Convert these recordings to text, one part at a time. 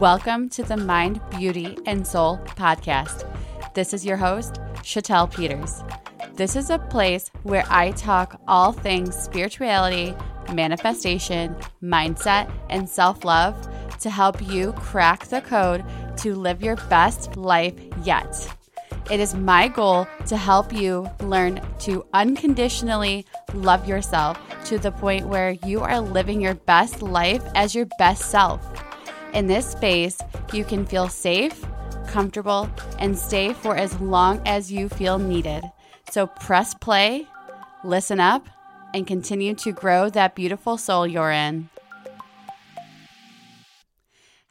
Welcome to the Mind, Beauty, and Soul podcast. This is your host, Chatelle Peters. This is a place where I talk all things spirituality, manifestation, mindset, and self love to help you crack the code to live your best life yet. It is my goal to help you learn to unconditionally love yourself to the point where you are living your best life as your best self. In this space, you can feel safe, comfortable, and stay for as long as you feel needed. So press play, listen up, and continue to grow that beautiful soul you're in.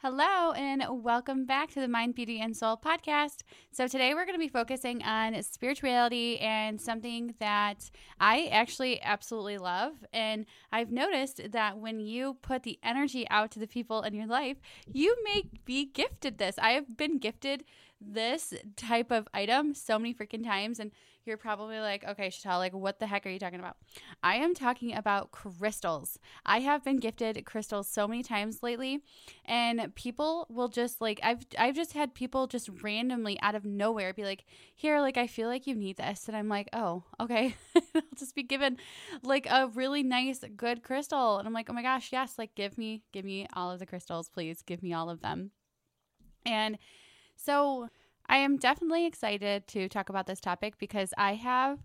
Hello, and welcome back to the Mind, Beauty, and Soul podcast. So, today we're going to be focusing on spirituality and something that I actually absolutely love. And I've noticed that when you put the energy out to the people in your life, you may be gifted this. I have been gifted this type of item so many freaking times. And you're probably like, okay, Chatelle, like, what the heck are you talking about? I am talking about crystals. I have been gifted crystals so many times lately, and people will just like, I've I've just had people just randomly out of nowhere be like, here, like, I feel like you need this, and I'm like, oh, okay, I'll just be given like a really nice, good crystal, and I'm like, oh my gosh, yes, like, give me, give me all of the crystals, please, give me all of them, and so I am definitely excited to talk about this topic because I have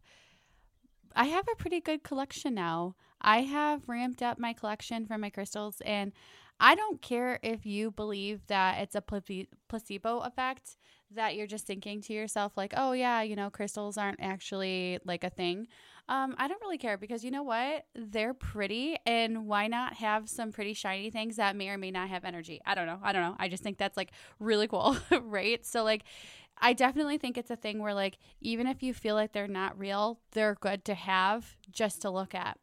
I have a pretty good collection now. I have ramped up my collection for my crystals and I don't care if you believe that it's a placebo effect that you're just thinking to yourself like, "Oh yeah, you know, crystals aren't actually like a thing." Um, I don't really care because you know what? They're pretty, and why not have some pretty shiny things that may or may not have energy? I don't know. I don't know. I just think that's like really cool, right? So, like, I definitely think it's a thing where, like, even if you feel like they're not real, they're good to have just to look at.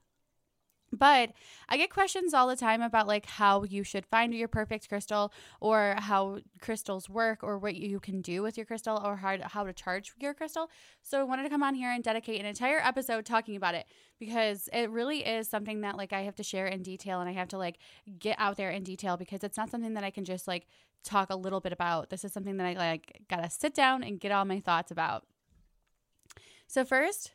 But I get questions all the time about like how you should find your perfect crystal or how crystals work or what you can do with your crystal or how to, how to charge your crystal. So I wanted to come on here and dedicate an entire episode talking about it because it really is something that like I have to share in detail and I have to like get out there in detail because it's not something that I can just like talk a little bit about. This is something that I like got to sit down and get all my thoughts about. So first,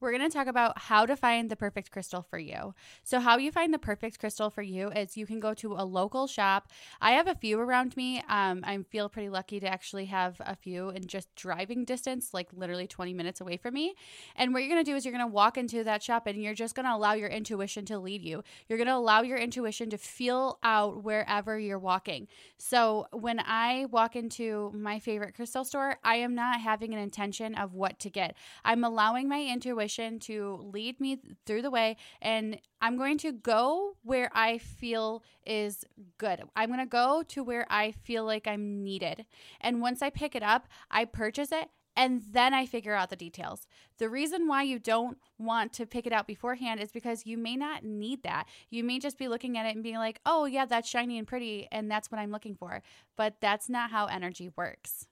we're going to talk about how to find the perfect crystal for you. So, how you find the perfect crystal for you is you can go to a local shop. I have a few around me. Um, I feel pretty lucky to actually have a few in just driving distance, like literally 20 minutes away from me. And what you're going to do is you're going to walk into that shop and you're just going to allow your intuition to lead you. You're going to allow your intuition to feel out wherever you're walking. So, when I walk into my favorite crystal store, I am not having an intention of what to get. I'm allowing my intuition intuition to lead me through the way and I'm going to go where I feel is good. I'm going to go to where I feel like I'm needed. And once I pick it up, I purchase it and then I figure out the details. The reason why you don't want to pick it out beforehand is because you may not need that. You may just be looking at it and being like, oh, yeah, that's shiny and pretty, and that's what I'm looking for. But that's not how energy works.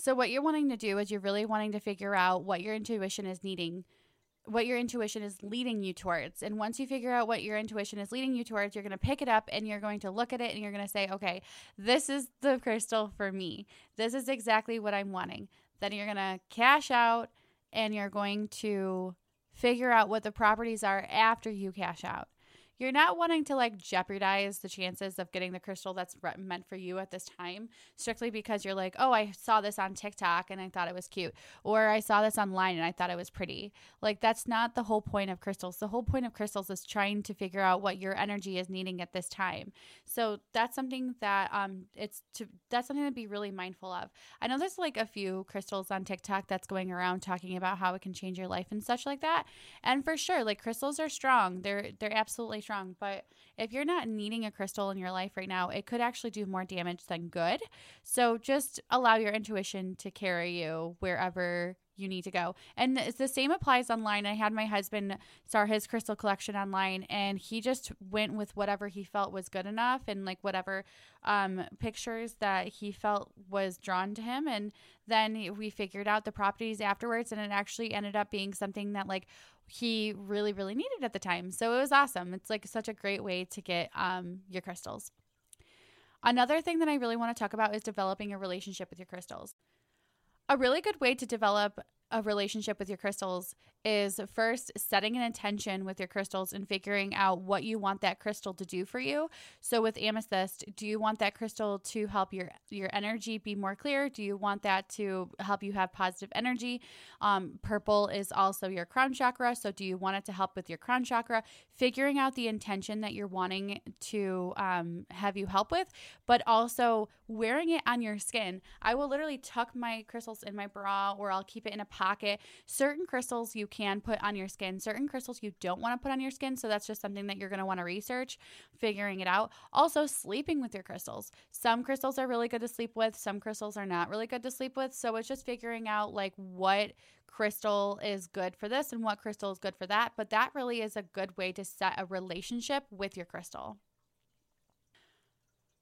So, what you're wanting to do is you're really wanting to figure out what your intuition is needing, what your intuition is leading you towards. And once you figure out what your intuition is leading you towards, you're going to pick it up and you're going to look at it and you're going to say, okay, this is the crystal for me. This is exactly what I'm wanting. Then you're going to cash out and you're going to figure out what the properties are after you cash out you're not wanting to like jeopardize the chances of getting the crystal that's meant for you at this time strictly because you're like, oh, I saw this on TikTok and I thought it was cute, or I saw this online and I thought it was pretty. Like, that's not the whole point of crystals. The whole point of crystals is trying to figure out what your energy is needing at this time. So that's something that um it's to that's something to be really mindful of. I know there's like a few crystals on TikTok that's going around talking about how it can change your life and such like that. And for sure, like crystals are strong. They're they're absolutely But if you're not needing a crystal in your life right now, it could actually do more damage than good. So just allow your intuition to carry you wherever you need to go. And the same applies online. I had my husband start his crystal collection online and he just went with whatever he felt was good enough and like whatever um, pictures that he felt was drawn to him. And then we figured out the properties afterwards and it actually ended up being something that like he really, really needed at the time. So it was awesome. It's like such a great way to get um, your crystals. Another thing that I really want to talk about is developing a relationship with your crystals. A really good way to develop a relationship with your crystals is first setting an intention with your crystals and figuring out what you want that crystal to do for you. So with amethyst, do you want that crystal to help your your energy be more clear? Do you want that to help you have positive energy? Um, purple is also your crown chakra, so do you want it to help with your crown chakra? Figuring out the intention that you're wanting to um, have you help with, but also wearing it on your skin. I will literally tuck my crystals in my bra, or I'll keep it in a pocket. Certain crystals you can put on your skin, certain crystals you don't want to put on your skin. So that's just something that you're going to want to research, figuring it out. Also, sleeping with your crystals. Some crystals are really good to sleep with, some crystals are not really good to sleep with. So it's just figuring out like what crystal is good for this and what crystal is good for that. But that really is a good way to set a relationship with your crystal.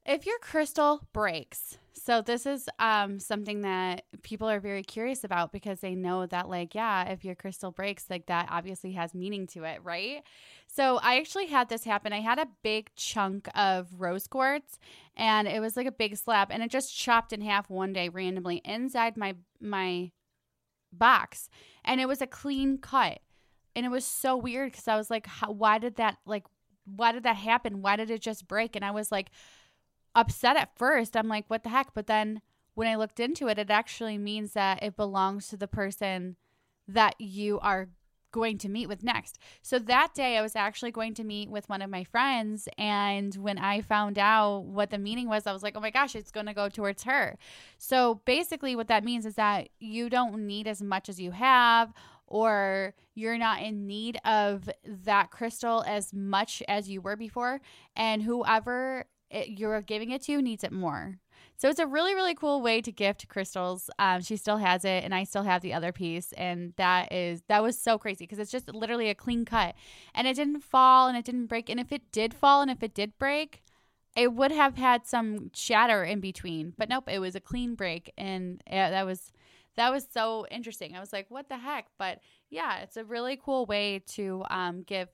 If your crystal breaks, so this is um, something that people are very curious about because they know that, like, yeah, if your crystal breaks, like that obviously has meaning to it, right? So I actually had this happen. I had a big chunk of rose quartz, and it was like a big slab, and it just chopped in half one day randomly inside my my box, and it was a clean cut, and it was so weird because I was like, why did that like? Why did that happen? Why did it just break? And I was like, upset at first. I'm like, what the heck? But then when I looked into it, it actually means that it belongs to the person that you are going to meet with next. So that day, I was actually going to meet with one of my friends. And when I found out what the meaning was, I was like, oh my gosh, it's going to go towards her. So basically, what that means is that you don't need as much as you have. Or you're not in need of that crystal as much as you were before. And whoever it, you're giving it to needs it more. So it's a really, really cool way to gift crystals. Um, she still has it, and I still have the other piece, and that is that was so crazy because it's just literally a clean cut, and it didn't fall and it didn't break. And if it did fall and if it did break, it would have had some shatter in between. But nope, it was a clean break, and yeah, that was that was so interesting. I was like, what the heck? But yeah, it's a really cool way to um, give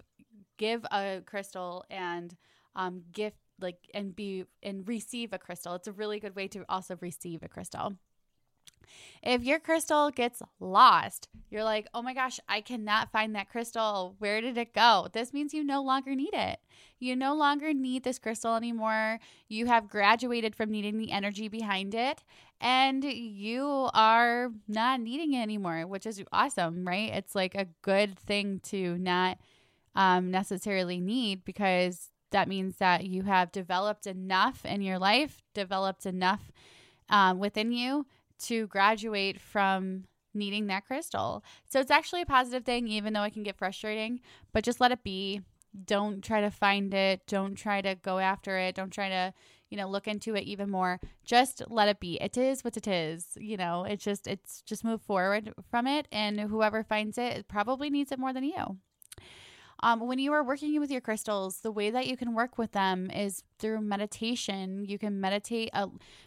give a crystal and um, gift like and be and receive a crystal. It's a really good way to also receive a crystal. If your crystal gets lost, you're like, oh my gosh, I cannot find that crystal. Where did it go? This means you no longer need it. You no longer need this crystal anymore. You have graduated from needing the energy behind it and you are not needing it anymore, which is awesome, right? It's like a good thing to not um, necessarily need because that means that you have developed enough in your life, developed enough um, within you to graduate from needing that crystal. So it's actually a positive thing, even though it can get frustrating, but just let it be. Don't try to find it. Don't try to go after it. Don't try to, you know, look into it even more. Just let it be. It is what it is. You know, it's just, it's just move forward from it. And whoever finds it, it probably needs it more than you. Um, when you are working with your crystals, the way that you can work with them is through meditation. You can meditate. Uh,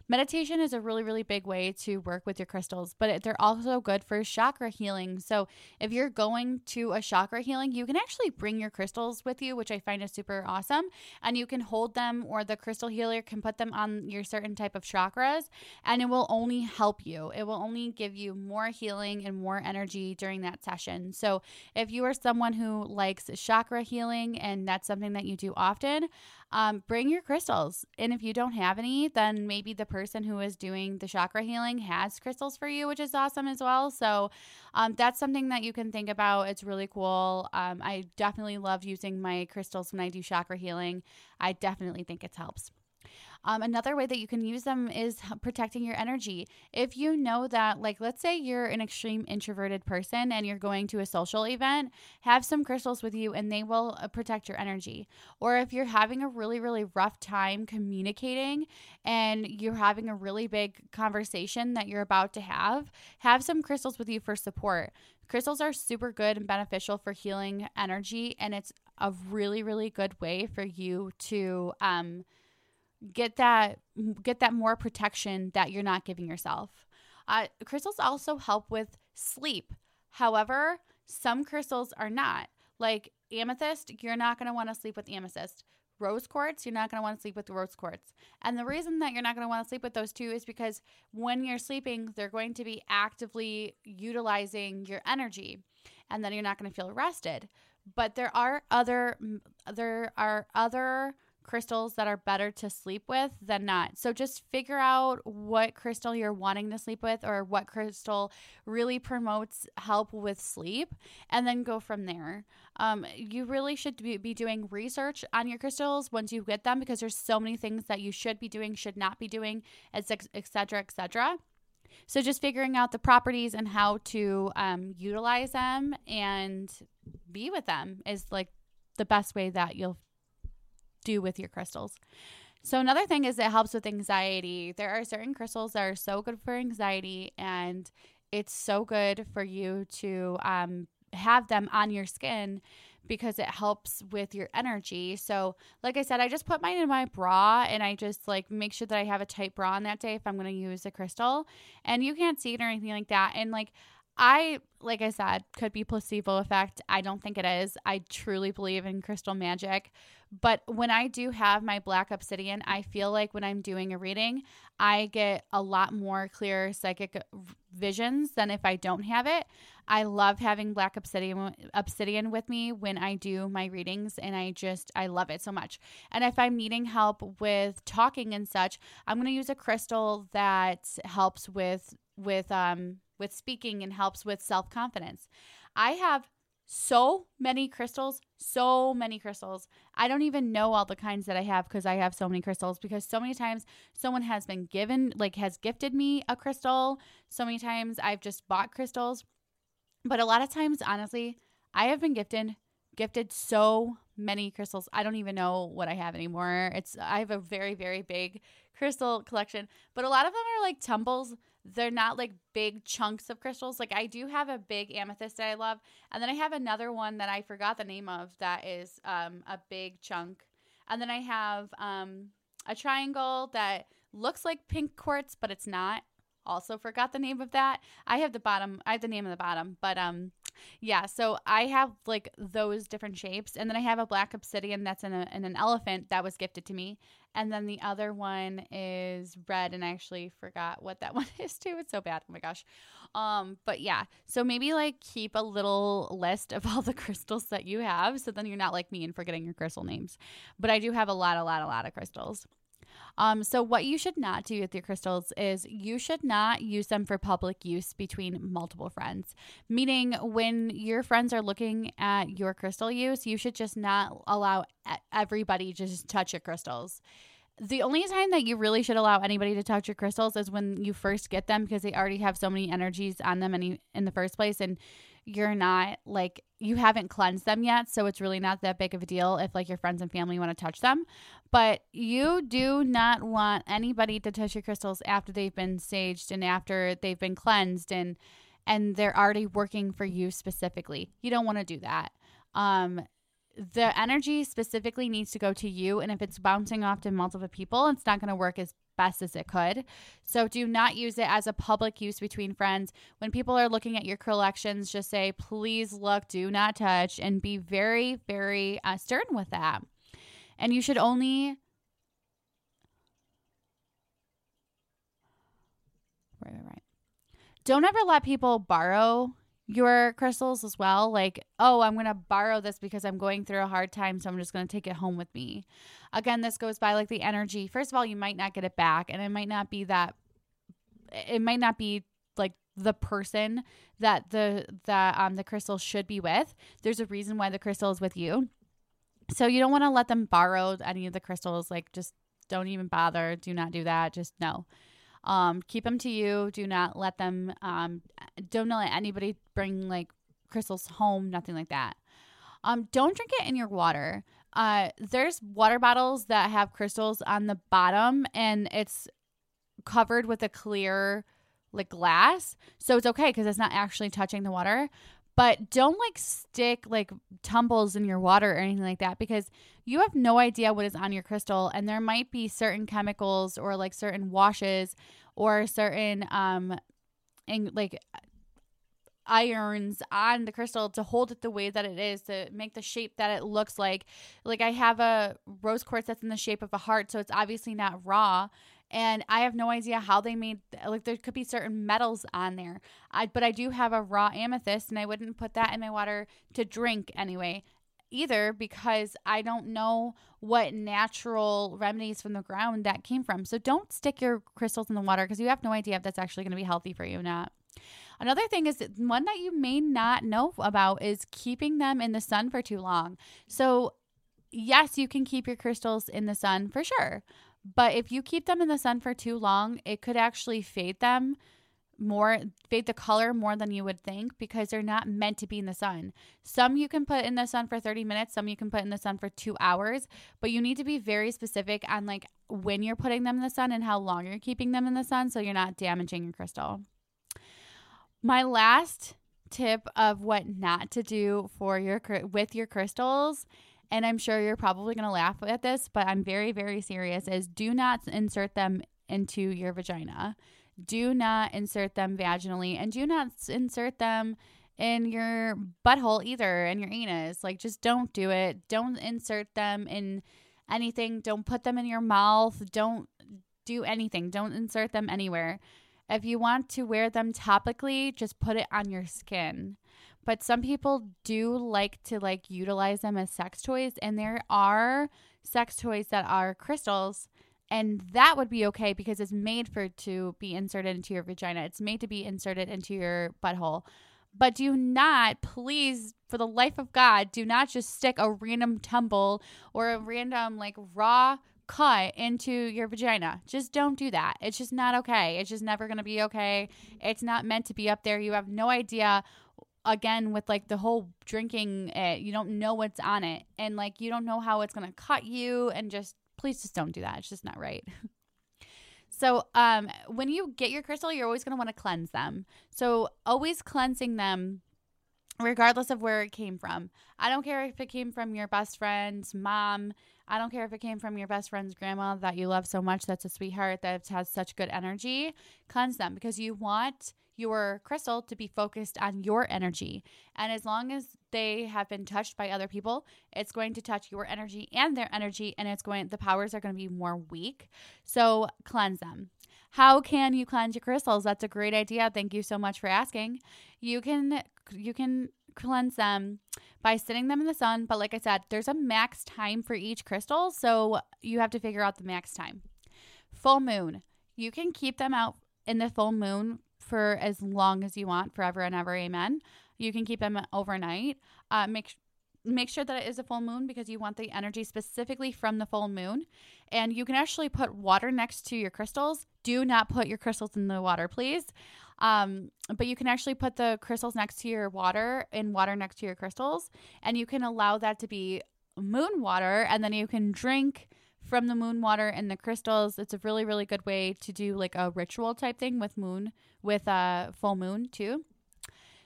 meditation is a really, really big way to work with your crystals, but they're also good for chakra healing. So if you're going to a chakra healing, you can actually bring your crystals with you, which I find is super awesome. And you can hold them, or the crystal healer can put them on your certain type of chakras, and it will only help you. It will only give you more healing and more energy during that session. So if you are someone who likes chakra healing and that's something that you do often, um, bring your crystals. And if you don't have any, then maybe the person who is doing the chakra healing has crystals for you, which is awesome as well. So um, that's something that you can think about. It's really cool. Um, I definitely love using my crystals when I do chakra healing. I definitely think it helps. Um, another way that you can use them is protecting your energy. If you know that, like, let's say you're an extreme introverted person and you're going to a social event, have some crystals with you and they will uh, protect your energy. Or if you're having a really, really rough time communicating and you're having a really big conversation that you're about to have, have some crystals with you for support. Crystals are super good and beneficial for healing energy, and it's a really, really good way for you to, um, get that get that more protection that you're not giving yourself. Uh, crystals also help with sleep. However, some crystals are not. Like amethyst, you're not going to want to sleep with amethyst. Rose quartz, you're not going to want to sleep with rose quartz. And the reason that you're not going to want to sleep with those two is because when you're sleeping, they're going to be actively utilizing your energy and then you're not going to feel rested. But there are other there are other crystals that are better to sleep with than not. So just figure out what crystal you're wanting to sleep with or what crystal really promotes help with sleep and then go from there. Um, you really should be, doing research on your crystals once you get them because there's so many things that you should be doing, should not be doing, etc., etc. So just figuring out the properties and how to um, utilize them and be with them is like the best way that you'll do with your crystals. So, another thing is it helps with anxiety. There are certain crystals that are so good for anxiety, and it's so good for you to um, have them on your skin because it helps with your energy. So, like I said, I just put mine in my bra and I just like make sure that I have a tight bra on that day if I'm going to use a crystal. And you can't see it or anything like that. And like, I, like I said, could be placebo effect. I don't think it is. I truly believe in crystal magic. But when I do have my black obsidian, I feel like when I'm doing a reading, I get a lot more clear psychic visions than if I don't have it. I love having black obsidian obsidian with me when I do my readings and I just I love it so much. And if I'm needing help with talking and such, I'm going to use a crystal that helps with with um with speaking and helps with self-confidence. I have so many crystals, so many crystals. I don't even know all the kinds that I have because I have so many crystals because so many times someone has been given, like, has gifted me a crystal. So many times I've just bought crystals. But a lot of times, honestly, I have been gifted gifted so many crystals. I don't even know what I have anymore. It's I have a very very big crystal collection, but a lot of them are like tumbles they're not like big chunks of crystals. Like I do have a big amethyst that I love, and then I have another one that I forgot the name of that is um, a big chunk, and then I have um, a triangle that looks like pink quartz, but it's not. Also forgot the name of that. I have the bottom. I have the name of the bottom, but um, yeah. So I have like those different shapes, and then I have a black obsidian that's in, a, in an elephant that was gifted to me, and then the other one is red, and I actually forgot what that one is too. It's so bad. Oh my gosh. Um, but yeah. So maybe like keep a little list of all the crystals that you have, so then you're not like me and forgetting your crystal names. But I do have a lot, a lot, a lot of crystals. Um, so, what you should not do with your crystals is you should not use them for public use between multiple friends. Meaning, when your friends are looking at your crystal use, you should just not allow everybody to just touch your crystals. The only time that you really should allow anybody to touch your crystals is when you first get them because they already have so many energies on them any, in the first place. And you're not like you haven't cleansed them yet so it's really not that big of a deal if like your friends and family want to touch them. But you do not want anybody to touch your crystals after they've been saged and after they've been cleansed and and they're already working for you specifically. You don't want to do that. Um the energy specifically needs to go to you and if it's bouncing off to multiple people it's not going to work as best as it could. So do not use it as a public use between friends. When people are looking at your collections, just say, please look, do not touch, and be very, very uh, stern with that. And you should only. Right, right, right. Don't ever let people borrow your crystals as well. Like, oh, I'm going to borrow this because I'm going through a hard time. So I'm just going to take it home with me. Again, this goes by like the energy. First of all, you might not get it back. And it might not be that, it might not be like the person that the that um the crystal should be with. There's a reason why the crystal is with you. So you don't want to let them borrow any of the crystals like just don't even bother. Do not do that. Just no. Um, keep them to you. Do not let them. Um, don't let anybody bring like crystals home. Nothing like that. Um, don't drink it in your water. Uh, there's water bottles that have crystals on the bottom, and it's covered with a clear like glass, so it's okay because it's not actually touching the water but don't like stick like tumbles in your water or anything like that because you have no idea what is on your crystal and there might be certain chemicals or like certain washes or certain um and like irons on the crystal to hold it the way that it is to make the shape that it looks like. Like i have a rose quartz that's in the shape of a heart so it's obviously not raw and I have no idea how they made like there could be certain metals on there. I but I do have a raw amethyst and I wouldn't put that in my water to drink anyway either because I don't know what natural remedies from the ground that came from. So don't stick your crystals in the water because you have no idea if that's actually going to be healthy for you or not. Another thing is one that you may not know about is keeping them in the sun for too long. So, yes, you can keep your crystals in the sun for sure. But if you keep them in the sun for too long, it could actually fade them more fade the color more than you would think because they're not meant to be in the sun. Some you can put in the sun for 30 minutes, some you can put in the sun for 2 hours, but you need to be very specific on like when you're putting them in the sun and how long you're keeping them in the sun so you're not damaging your crystal. My last tip of what not to do for your with your crystals and I'm sure you're probably going to laugh at this, but I'm very, very serious, is do not insert them into your vagina. Do not insert them vaginally and do not insert them in your butthole either and your anus. Like, just don't do it. Don't insert them in anything. Don't put them in your mouth. Don't do anything. Don't insert them anywhere. If you want to wear them topically, just put it on your skin but some people do like to like utilize them as sex toys and there are sex toys that are crystals and that would be okay because it's made for to be inserted into your vagina it's made to be inserted into your butthole but do not please for the life of god do not just stick a random tumble or a random like raw cut into your vagina. Just don't do that. It's just not okay. It's just never going to be okay. It's not meant to be up there. You have no idea again with like the whole drinking it you don't know what's on it and like you don't know how it's going to cut you and just please just don't do that. It's just not right. So um when you get your crystal you're always going to want to cleanse them. So always cleansing them regardless of where it came from. I don't care if it came from your best friend's mom. I don't care if it came from your best friend's grandma that you love so much that's a sweetheart that has such good energy. Cleanse them because you want your crystal to be focused on your energy. And as long as they have been touched by other people, it's going to touch your energy and their energy, and it's going, the powers are going to be more weak. So cleanse them. How can you cleanse your crystals? That's a great idea. Thank you so much for asking. You can, you can cleanse them by sitting them in the sun. But like I said, there's a max time for each crystal. So you have to figure out the max time. Full moon. You can keep them out in the full moon for as long as you want, forever and ever. Amen. You can keep them overnight. Uh, make make sure that it is a full moon because you want the energy specifically from the full moon. And you can actually put water next to your crystals. Do not put your crystals in the water, please. Um, but you can actually put the crystals next to your water and water next to your crystals, and you can allow that to be moon water, and then you can drink from the moon water and the crystals. It's a really, really good way to do like a ritual type thing with moon, with a uh, full moon too.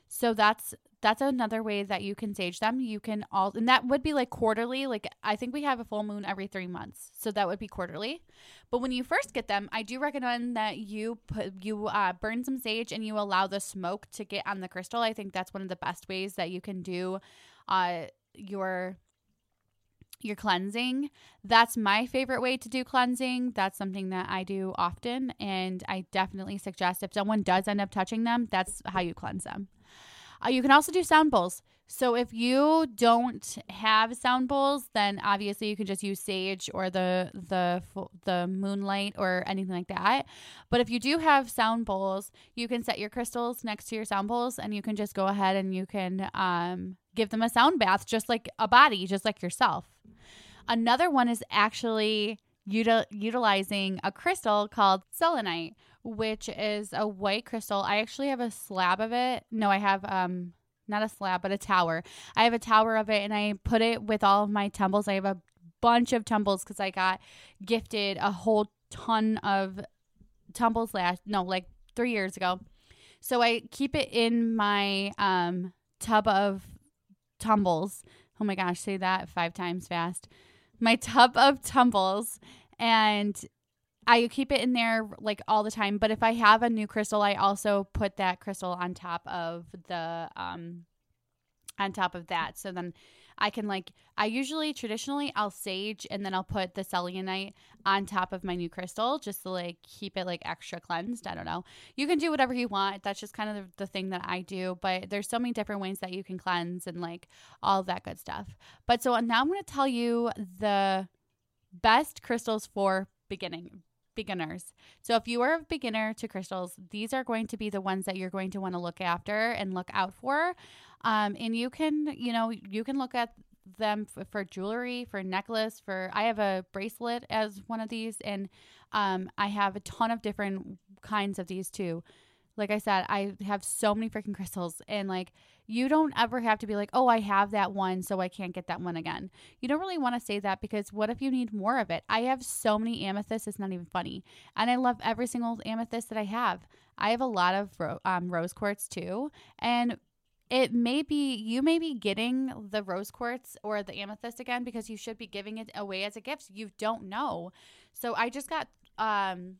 So that's that's another way that you can sage them. You can all and that would be like quarterly. Like I think we have a full moon every 3 months. So that would be quarterly. But when you first get them, I do recommend that you put you uh, burn some sage and you allow the smoke to get on the crystal. I think that's one of the best ways that you can do uh your your cleansing. That's my favorite way to do cleansing. That's something that I do often. And I definitely suggest if someone does end up touching them, that's how you cleanse them. Uh, you can also do sound bowls. So if you don't have sound bowls, then obviously you can just use sage or the the the moonlight or anything like that. But if you do have sound bowls, you can set your crystals next to your sound bowls, and you can just go ahead and you can um, give them a sound bath, just like a body, just like yourself. Another one is actually util- utilizing a crystal called selenite, which is a white crystal. I actually have a slab of it. No, I have um not a slab, but a tower. I have a tower of it and I put it with all of my tumbles. I have a bunch of tumbles because I got gifted a whole ton of tumbles last no, like three years ago. So I keep it in my um tub of tumbles. Oh my gosh, say that five times fast. My tub of tumbles and I keep it in there like all the time. But if I have a new crystal, I also put that crystal on top of the um on top of that. So then I can like I usually traditionally I'll sage and then I'll put the selenite on top of my new crystal just to like keep it like extra cleansed. I don't know. You can do whatever you want. That's just kind of the, the thing that I do. But there's so many different ways that you can cleanse and like all that good stuff. But so now I'm going to tell you the best crystals for beginning beginners. So if you are a beginner to crystals, these are going to be the ones that you're going to want to look after and look out for. Um, and you can, you know, you can look at them f- for jewelry, for necklace, for I have a bracelet as one of these, and um, I have a ton of different kinds of these too. Like I said, I have so many freaking crystals, and like you don't ever have to be like, oh, I have that one, so I can't get that one again. You don't really want to say that because what if you need more of it? I have so many amethysts, it's not even funny. And I love every single amethyst that I have. I have a lot of ro- um, rose quartz too. And it may be you may be getting the rose quartz or the amethyst again because you should be giving it away as a gift. You don't know. So I just got um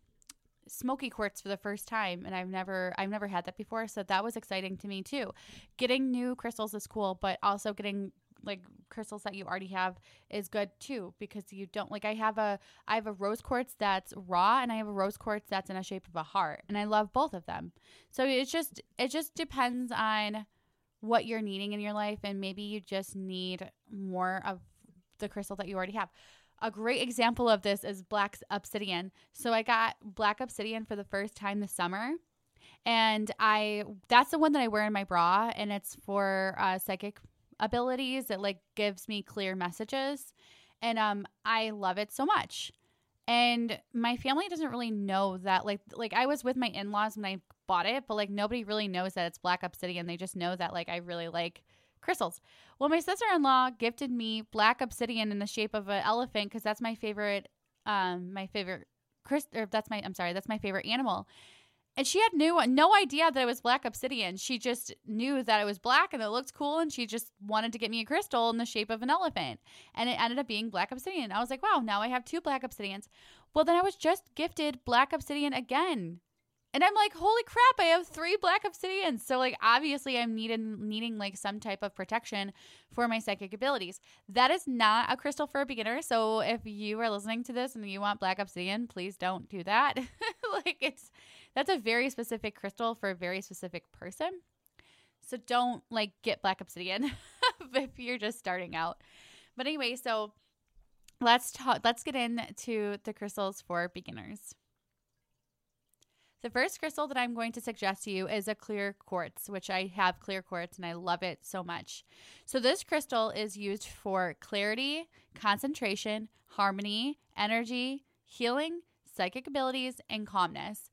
smoky quartz for the first time and I've never I've never had that before, so that was exciting to me too. Getting new crystals is cool, but also getting like crystals that you already have is good too because you don't like I have a I have a rose quartz that's raw and I have a rose quartz that's in a shape of a heart and I love both of them. So it's just it just depends on what you're needing in your life and maybe you just need more of the crystal that you already have. A great example of this is black obsidian. So I got black obsidian for the first time this summer. And I that's the one that I wear in my bra and it's for uh, psychic abilities. It like gives me clear messages. And um I love it so much. And my family doesn't really know that like like I was with my in-laws when I bought it, but like nobody really knows that it's black obsidian. They just know that like I really like crystals. Well, my sister-in-law gifted me black obsidian in the shape of an elephant because that's my favorite um my favorite crystal or that's my I'm sorry, that's my favorite animal. And she had no no idea that it was black obsidian. She just knew that it was black and it looked cool and she just wanted to get me a crystal in the shape of an elephant. And it ended up being black obsidian. I was like, "Wow, now I have two black obsidians." Well, then I was just gifted black obsidian again and I'm like, holy crap, I have three black obsidians. So like obviously I'm needing needing like some type of protection for my psychic abilities. That is not a crystal for a beginner. So if you are listening to this and you want black obsidian, please don't do that. like it's that's a very specific crystal for a very specific person. So don't like get black obsidian if you're just starting out. But anyway, so let's talk let's get into the crystals for beginners. The first crystal that I'm going to suggest to you is a clear quartz, which I have clear quartz and I love it so much. So, this crystal is used for clarity, concentration, harmony, energy, healing, psychic abilities, and calmness.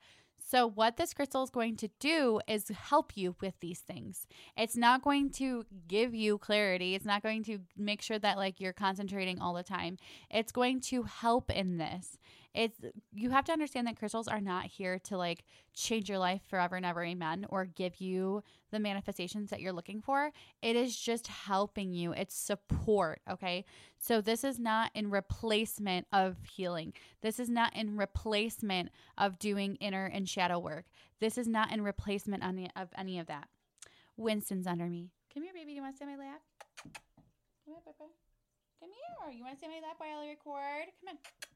So, what this crystal is going to do is help you with these things. It's not going to give you clarity. It's not going to make sure that like you're concentrating all the time. It's going to help in this it's you have to understand that crystals are not here to like change your life forever and ever amen or give you the manifestations that you're looking for. It is just helping you. It's support okay? So this is not in replacement of healing. This is not in replacement of doing inner and shadow work. This is not in replacement of any of that. Winston's under me. Come here baby. Do you want to sit on my lap? Come here come here. You want to sit on my lap while i record? Come on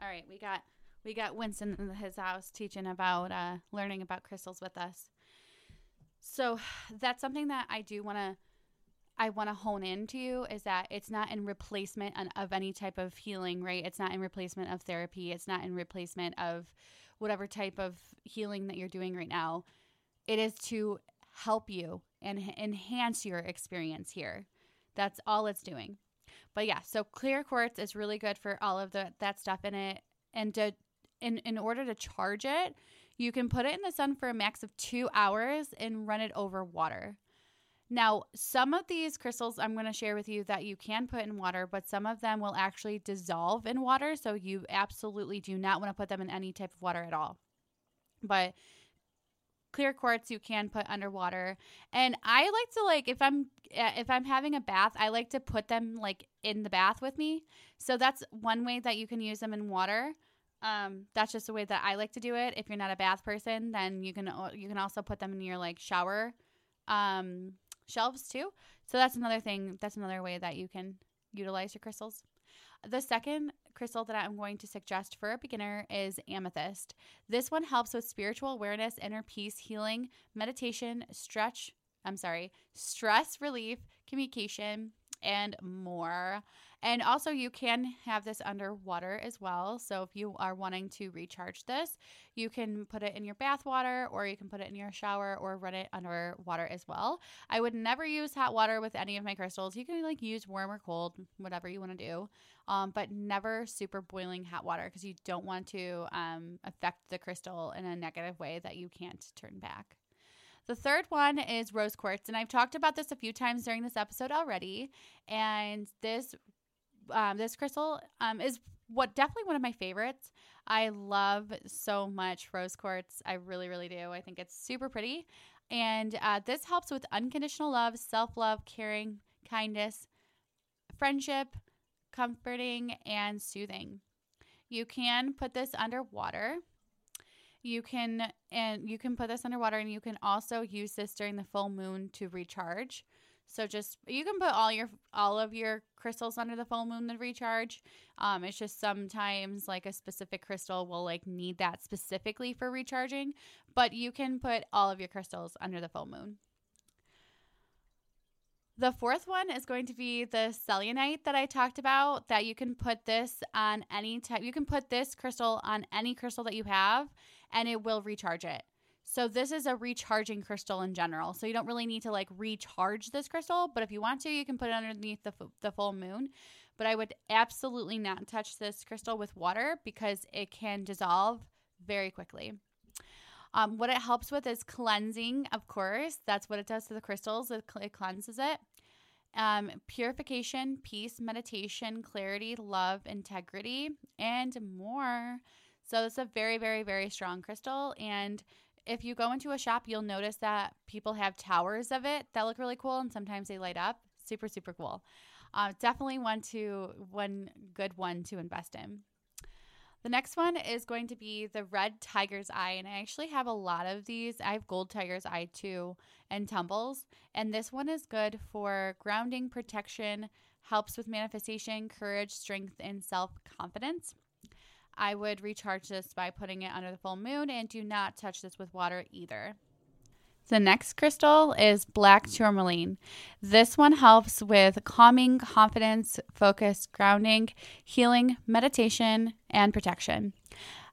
all right, we got we got Winston in his house teaching about uh, learning about crystals with us. So that's something that I do want to I want to hone into you is that it's not in replacement of any type of healing, right? It's not in replacement of therapy. It's not in replacement of whatever type of healing that you're doing right now. It is to help you and enhance your experience here. That's all it's doing. But yeah, so clear quartz is really good for all of the that stuff in it. And to in in order to charge it, you can put it in the sun for a max of two hours and run it over water. Now, some of these crystals I'm going to share with you that you can put in water, but some of them will actually dissolve in water. So you absolutely do not want to put them in any type of water at all. But clear quartz you can put underwater and i like to like if i'm eh, if i'm having a bath i like to put them like in the bath with me so that's one way that you can use them in water um that's just the way that i like to do it if you're not a bath person then you can you can also put them in your like shower um shelves too. So that's another thing. That's another way that you can utilize your crystals. The second crystal that I'm going to suggest for a beginner is amethyst. This one helps with spiritual awareness, inner peace, healing, meditation, stretch, I'm sorry, stress relief, communication, and more. And also, you can have this underwater as well. So, if you are wanting to recharge this, you can put it in your bath water or you can put it in your shower or run it under water as well. I would never use hot water with any of my crystals. You can like use warm or cold, whatever you want to do, um, but never super boiling hot water because you don't want to um, affect the crystal in a negative way that you can't turn back. The third one is rose quartz, and I've talked about this a few times during this episode already. And this um, this crystal um, is what definitely one of my favorites. I love so much rose quartz. I really, really do. I think it's super pretty. And uh, this helps with unconditional love, self love, caring, kindness, friendship, comforting, and soothing. You can put this underwater. You can and you can put this underwater and you can also use this during the full moon to recharge. So just you can put all your all of your crystals under the full moon to recharge. Um, it's just sometimes like a specific crystal will like need that specifically for recharging, but you can put all of your crystals under the full moon. The fourth one is going to be the selenite that I talked about. That you can put this on any type. You can put this crystal on any crystal that you have, and it will recharge it. So this is a recharging crystal in general. So you don't really need to like recharge this crystal, but if you want to, you can put it underneath the, the full moon. But I would absolutely not touch this crystal with water because it can dissolve very quickly. Um, what it helps with is cleansing, of course. That's what it does to the crystals, it, it cleanses it. Um, purification, peace, meditation, clarity, love, integrity, and more. So it's a very, very, very strong crystal. And if you go into a shop, you'll notice that people have towers of it that look really cool, and sometimes they light up. Super, super cool. Uh, definitely one to one good one to invest in. The next one is going to be the red tiger's eye, and I actually have a lot of these. I have gold tiger's eye too, and tumbles, and this one is good for grounding, protection, helps with manifestation, courage, strength, and self confidence. I would recharge this by putting it under the full moon and do not touch this with water either. The next crystal is black tourmaline. This one helps with calming, confidence, focus, grounding, healing, meditation, and protection.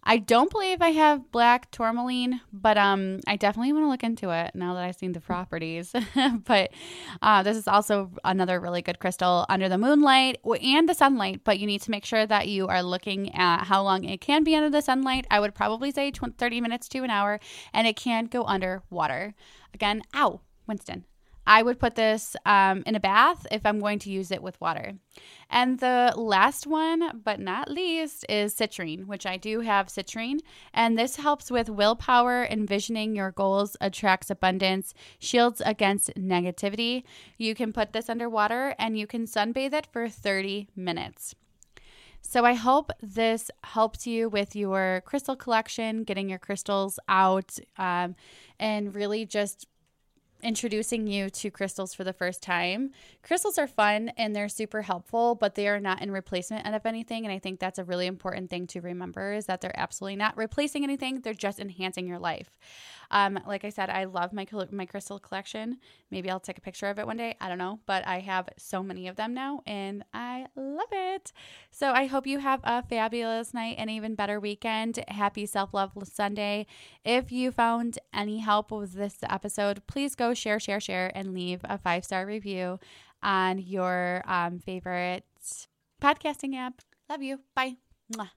I don't believe I have black tourmaline, but um, I definitely want to look into it now that I've seen the properties. but uh, this is also another really good crystal under the moonlight and the sunlight. But you need to make sure that you are looking at how long it can be under the sunlight. I would probably say 20, 30 minutes to an hour, and it can go under water. Again, ow, Winston. I would put this um, in a bath if I'm going to use it with water. And the last one, but not least, is citrine, which I do have citrine. And this helps with willpower, envisioning your goals, attracts abundance, shields against negativity. You can put this underwater and you can sunbathe it for 30 minutes. So I hope this helps you with your crystal collection, getting your crystals out, um, and really just introducing you to crystals for the first time. Crystals are fun and they're super helpful, but they are not in replacement of anything. And I think that's a really important thing to remember is that they're absolutely not replacing anything. They're just enhancing your life. Um, like I said, I love my my crystal collection. Maybe I'll take a picture of it one day. I don't know, but I have so many of them now, and I love it. So I hope you have a fabulous night and even better weekend. Happy Self Love Sunday. If you found any help with this episode, please go share, share, share, and leave a five star review. on your um, favorite podcasting app. Love you. Bye. Mwah.